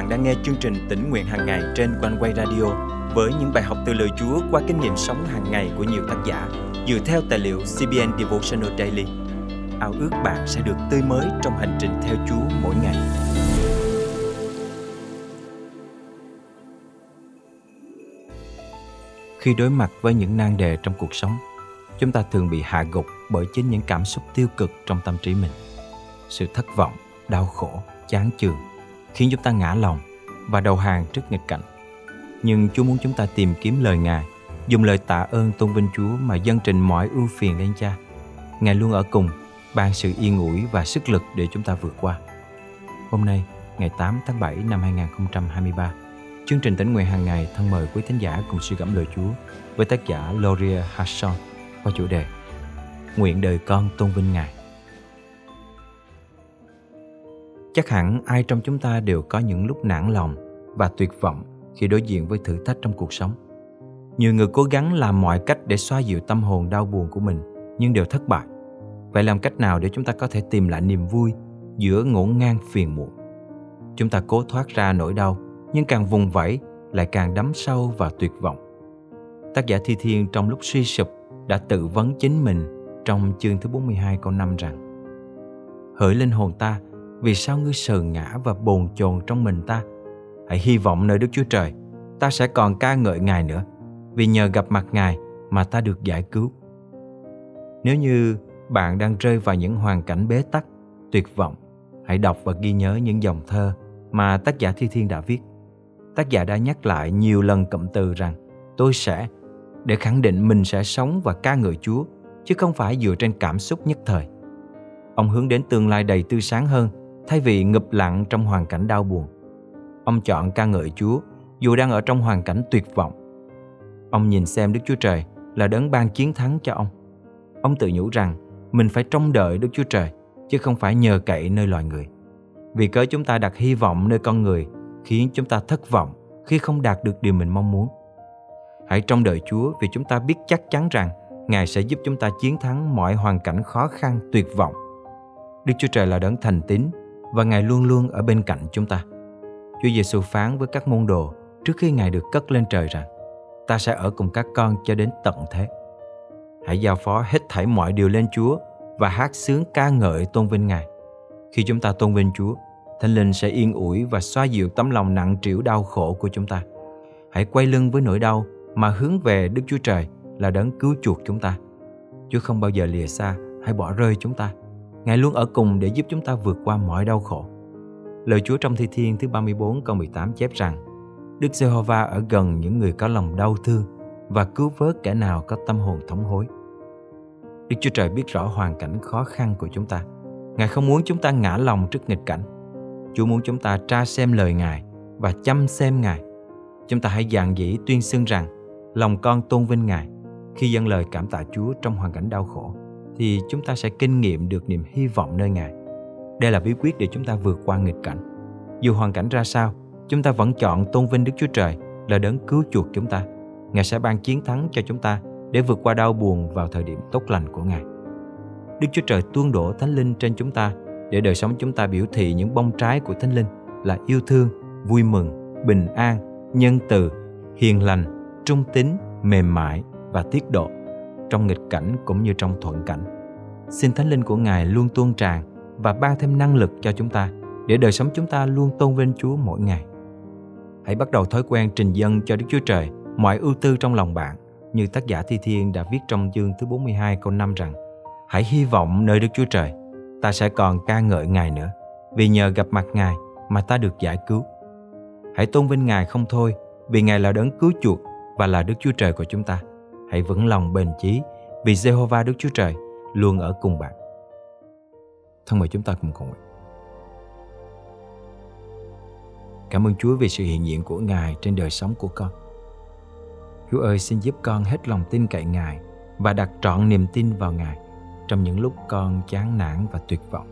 bạn đang nghe chương trình tỉnh nguyện hàng ngày trên quanh quay radio với những bài học từ lời Chúa qua kinh nghiệm sống hàng ngày của nhiều tác giả dựa theo tài liệu CBN Devotional Daily. Ao ước bạn sẽ được tươi mới trong hành trình theo Chúa mỗi ngày. Khi đối mặt với những nan đề trong cuộc sống, chúng ta thường bị hạ gục bởi chính những cảm xúc tiêu cực trong tâm trí mình. Sự thất vọng, đau khổ, chán chường khiến chúng ta ngã lòng và đầu hàng trước nghịch cảnh. Nhưng Chúa muốn chúng ta tìm kiếm lời Ngài, dùng lời tạ ơn tôn vinh Chúa mà dân trình mọi ưu phiền lên Cha. Ngài luôn ở cùng, ban sự yên ủi và sức lực để chúng ta vượt qua. Hôm nay, ngày 8 tháng 7 năm 2023, chương trình tỉnh nguyện hàng ngày thân mời quý thính giả cùng suy gẫm lời Chúa với tác giả Loria Hasson qua chủ đề Nguyện đời con tôn vinh Ngài. Chắc hẳn ai trong chúng ta đều có những lúc nản lòng và tuyệt vọng khi đối diện với thử thách trong cuộc sống. Nhiều người cố gắng làm mọi cách để xoa dịu tâm hồn đau buồn của mình nhưng đều thất bại. Vậy làm cách nào để chúng ta có thể tìm lại niềm vui giữa ngổn ngang phiền muộn? Chúng ta cố thoát ra nỗi đau nhưng càng vùng vẫy lại càng đắm sâu vào tuyệt vọng. Tác giả Thi Thiên trong lúc suy sụp đã tự vấn chính mình trong chương thứ 42 câu 5 rằng Hỡi linh hồn ta, vì sao ngươi sờ ngã và bồn chồn trong mình ta? Hãy hy vọng nơi đức chúa trời, ta sẽ còn ca ngợi ngài nữa. Vì nhờ gặp mặt ngài mà ta được giải cứu. Nếu như bạn đang rơi vào những hoàn cảnh bế tắc, tuyệt vọng, hãy đọc và ghi nhớ những dòng thơ mà tác giả thi thiên đã viết. Tác giả đã nhắc lại nhiều lần cụm từ rằng, tôi sẽ, để khẳng định mình sẽ sống và ca ngợi chúa, chứ không phải dựa trên cảm xúc nhất thời. Ông hướng đến tương lai đầy tươi sáng hơn thay vì ngập lặng trong hoàn cảnh đau buồn. Ông chọn ca ngợi Chúa dù đang ở trong hoàn cảnh tuyệt vọng. Ông nhìn xem Đức Chúa Trời là đấng ban chiến thắng cho ông. Ông tự nhủ rằng mình phải trông đợi Đức Chúa Trời chứ không phải nhờ cậy nơi loài người. Vì cớ chúng ta đặt hy vọng nơi con người khiến chúng ta thất vọng khi không đạt được điều mình mong muốn. Hãy trông đợi Chúa vì chúng ta biết chắc chắn rằng Ngài sẽ giúp chúng ta chiến thắng mọi hoàn cảnh khó khăn, tuyệt vọng. Đức Chúa Trời là đấng thành tín và Ngài luôn luôn ở bên cạnh chúng ta. Chúa Giêsu phán với các môn đồ trước khi Ngài được cất lên trời rằng ta sẽ ở cùng các con cho đến tận thế. Hãy giao phó hết thảy mọi điều lên Chúa và hát sướng ca ngợi tôn vinh Ngài. Khi chúng ta tôn vinh Chúa, Thánh Linh sẽ yên ủi và xoa dịu tấm lòng nặng trĩu đau khổ của chúng ta. Hãy quay lưng với nỗi đau mà hướng về Đức Chúa Trời là đấng cứu chuộc chúng ta. Chúa không bao giờ lìa xa hay bỏ rơi chúng ta. Ngài luôn ở cùng để giúp chúng ta vượt qua mọi đau khổ. Lời Chúa trong Thi Thiên thứ 34 câu 18 chép rằng, Đức Giê-hô-va ở gần những người có lòng đau thương và cứu vớt kẻ nào có tâm hồn thống hối. Đức Chúa Trời biết rõ hoàn cảnh khó khăn của chúng ta. Ngài không muốn chúng ta ngã lòng trước nghịch cảnh. Chúa muốn chúng ta tra xem lời Ngài và chăm xem Ngài. Chúng ta hãy dạn dĩ tuyên xưng rằng, lòng con tôn vinh Ngài khi dâng lời cảm tạ Chúa trong hoàn cảnh đau khổ thì chúng ta sẽ kinh nghiệm được niềm hy vọng nơi Ngài. Đây là bí quyết để chúng ta vượt qua nghịch cảnh. Dù hoàn cảnh ra sao, chúng ta vẫn chọn tôn vinh Đức Chúa Trời là đấng cứu chuộc chúng ta. Ngài sẽ ban chiến thắng cho chúng ta để vượt qua đau buồn vào thời điểm tốt lành của Ngài. Đức Chúa Trời tuôn đổ Thánh Linh trên chúng ta để đời sống chúng ta biểu thị những bông trái của Thánh Linh là yêu thương, vui mừng, bình an, nhân từ, hiền lành, trung tín, mềm mại và tiết độ trong nghịch cảnh cũng như trong thuận cảnh. Xin Thánh Linh của Ngài luôn tuôn tràn và ban thêm năng lực cho chúng ta để đời sống chúng ta luôn tôn vinh Chúa mỗi ngày. Hãy bắt đầu thói quen trình dân cho Đức Chúa Trời mọi ưu tư trong lòng bạn như tác giả Thi Thiên đã viết trong chương thứ 42 câu 5 rằng Hãy hy vọng nơi Đức Chúa Trời, ta sẽ còn ca ngợi Ngài nữa, vì nhờ gặp mặt Ngài mà ta được giải cứu. Hãy tôn vinh Ngài không thôi, vì Ngài là đấng cứu chuộc và là Đức Chúa Trời của chúng ta hãy vững lòng bền chí, vì Jehovah Đức Chúa Trời luôn ở cùng bạn. Thân mời chúng ta cùng cầu nguyện. Cảm ơn Chúa vì sự hiện diện của Ngài trên đời sống của con. Chúa ơi, xin giúp con hết lòng tin cậy Ngài và đặt trọn niềm tin vào Ngài trong những lúc con chán nản và tuyệt vọng.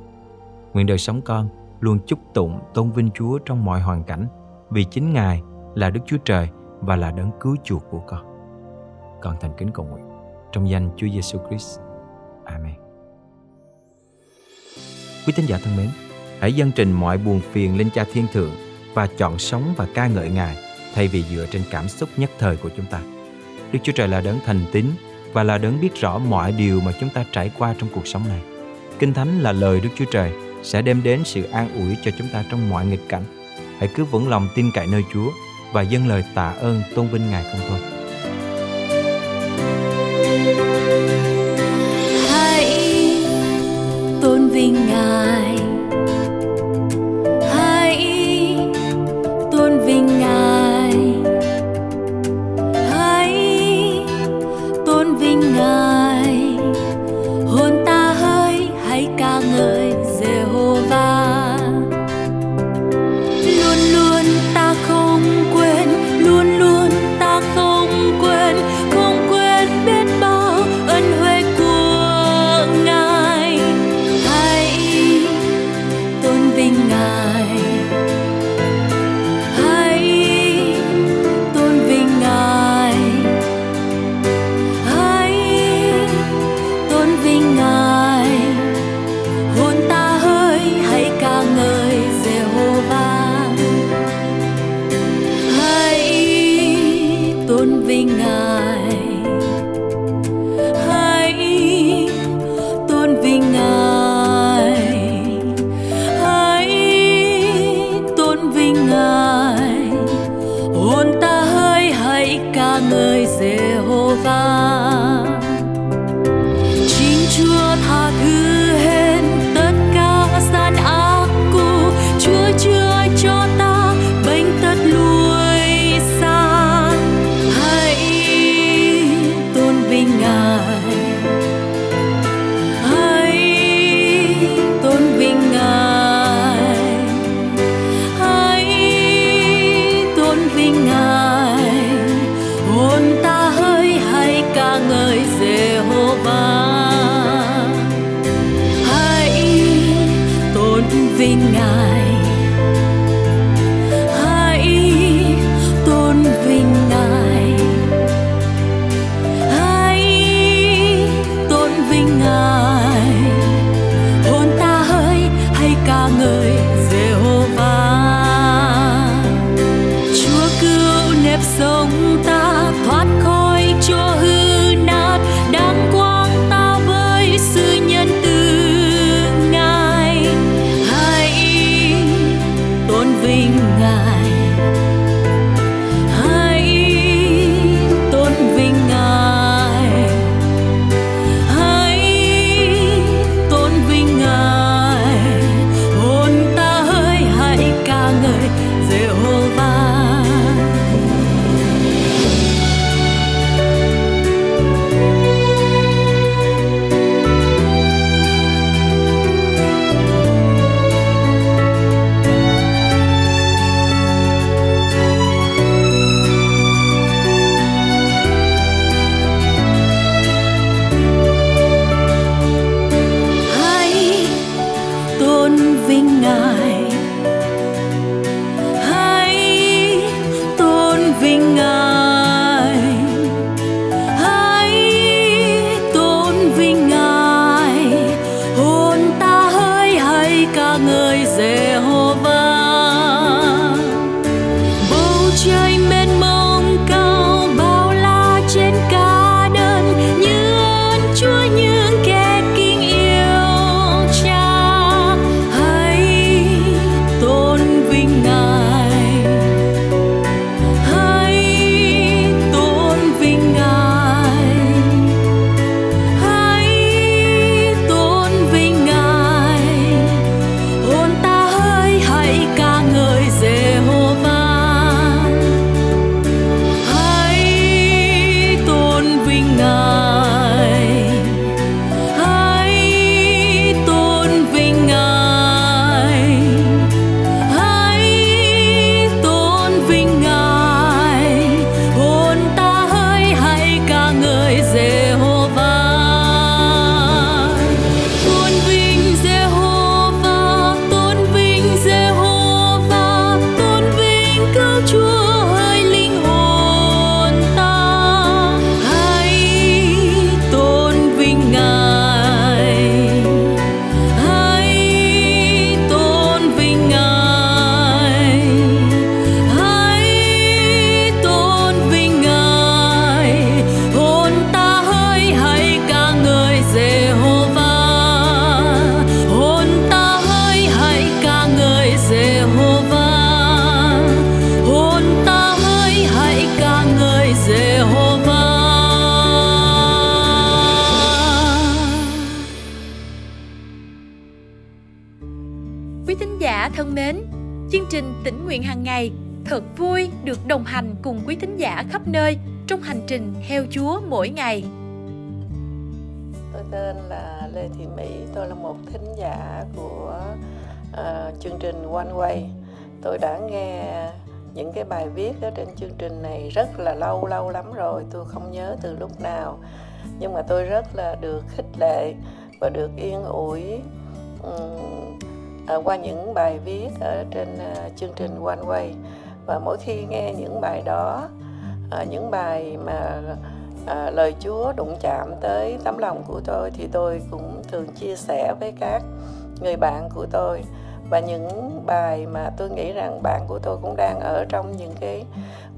Nguyện đời sống con luôn chúc tụng, tôn vinh Chúa trong mọi hoàn cảnh, vì chính Ngài là Đức Chúa Trời và là đấng cứu chuộc của con. Con thành kính cầu nguyện trong danh Chúa Giêsu Christ. Amen. Quý tín giả thân mến, hãy dâng trình mọi buồn phiền lên Cha Thiên Thượng và chọn sống và ca ngợi Ngài thay vì dựa trên cảm xúc nhất thời của chúng ta. Đức Chúa Trời là đấng thành tín và là đấng biết rõ mọi điều mà chúng ta trải qua trong cuộc sống này. Kinh Thánh là lời Đức Chúa Trời sẽ đem đến sự an ủi cho chúng ta trong mọi nghịch cảnh. Hãy cứ vững lòng tin cậy nơi Chúa và dâng lời tạ ơn tôn vinh Ngài không thôi. Ngàn đồng hành cùng quý thính giả khắp nơi trong hành trình theo Chúa mỗi ngày. Tôi tên là Lê Thị Mỹ, tôi là một thính giả của uh, chương trình One Way. Tôi đã nghe những cái bài viết ở trên chương trình này rất là lâu lâu lắm rồi, tôi không nhớ từ lúc nào. Nhưng mà tôi rất là được khích lệ và được yên ủi um, uh, qua những bài viết ở trên uh, chương trình One Way và mỗi khi nghe những bài đó à, những bài mà à, lời Chúa đụng chạm tới tấm lòng của tôi thì tôi cũng thường chia sẻ với các người bạn của tôi. Và những bài mà tôi nghĩ rằng bạn của tôi cũng đang ở trong những cái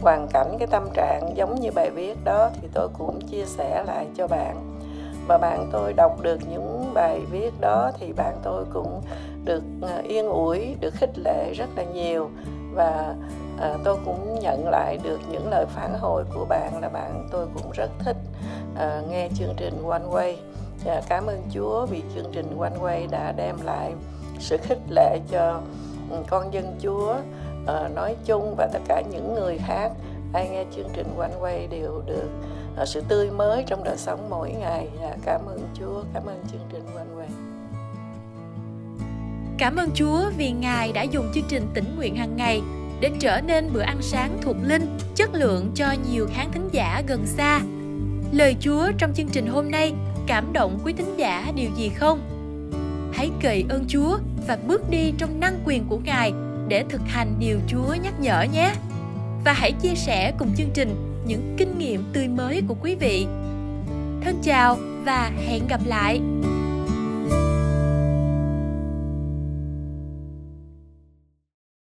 hoàn cảnh cái tâm trạng giống như bài viết đó thì tôi cũng chia sẻ lại cho bạn. Và bạn tôi đọc được những bài viết đó thì bạn tôi cũng được à, yên ủi được khích lệ rất là nhiều. Và à, tôi cũng nhận lại được những lời phản hồi của bạn là bạn tôi cũng rất thích à, nghe chương trình One Way à, cảm ơn Chúa vì chương trình One Way đã đem lại sự khích lệ cho ừ, con dân Chúa à, nói chung và tất cả những người khác ai nghe chương trình One Way đều được à, sự tươi mới trong đời sống mỗi ngày. À, cảm ơn Chúa, cảm ơn chương trình One Way. Cảm ơn Chúa vì Ngài đã dùng chương trình tỉnh nguyện hàng ngày để trở nên bữa ăn sáng thuộc linh, chất lượng cho nhiều khán thính giả gần xa. Lời Chúa trong chương trình hôm nay cảm động quý thính giả điều gì không? Hãy cậy ơn Chúa và bước đi trong năng quyền của Ngài để thực hành điều Chúa nhắc nhở nhé. Và hãy chia sẻ cùng chương trình những kinh nghiệm tươi mới của quý vị. Thân chào và hẹn gặp lại.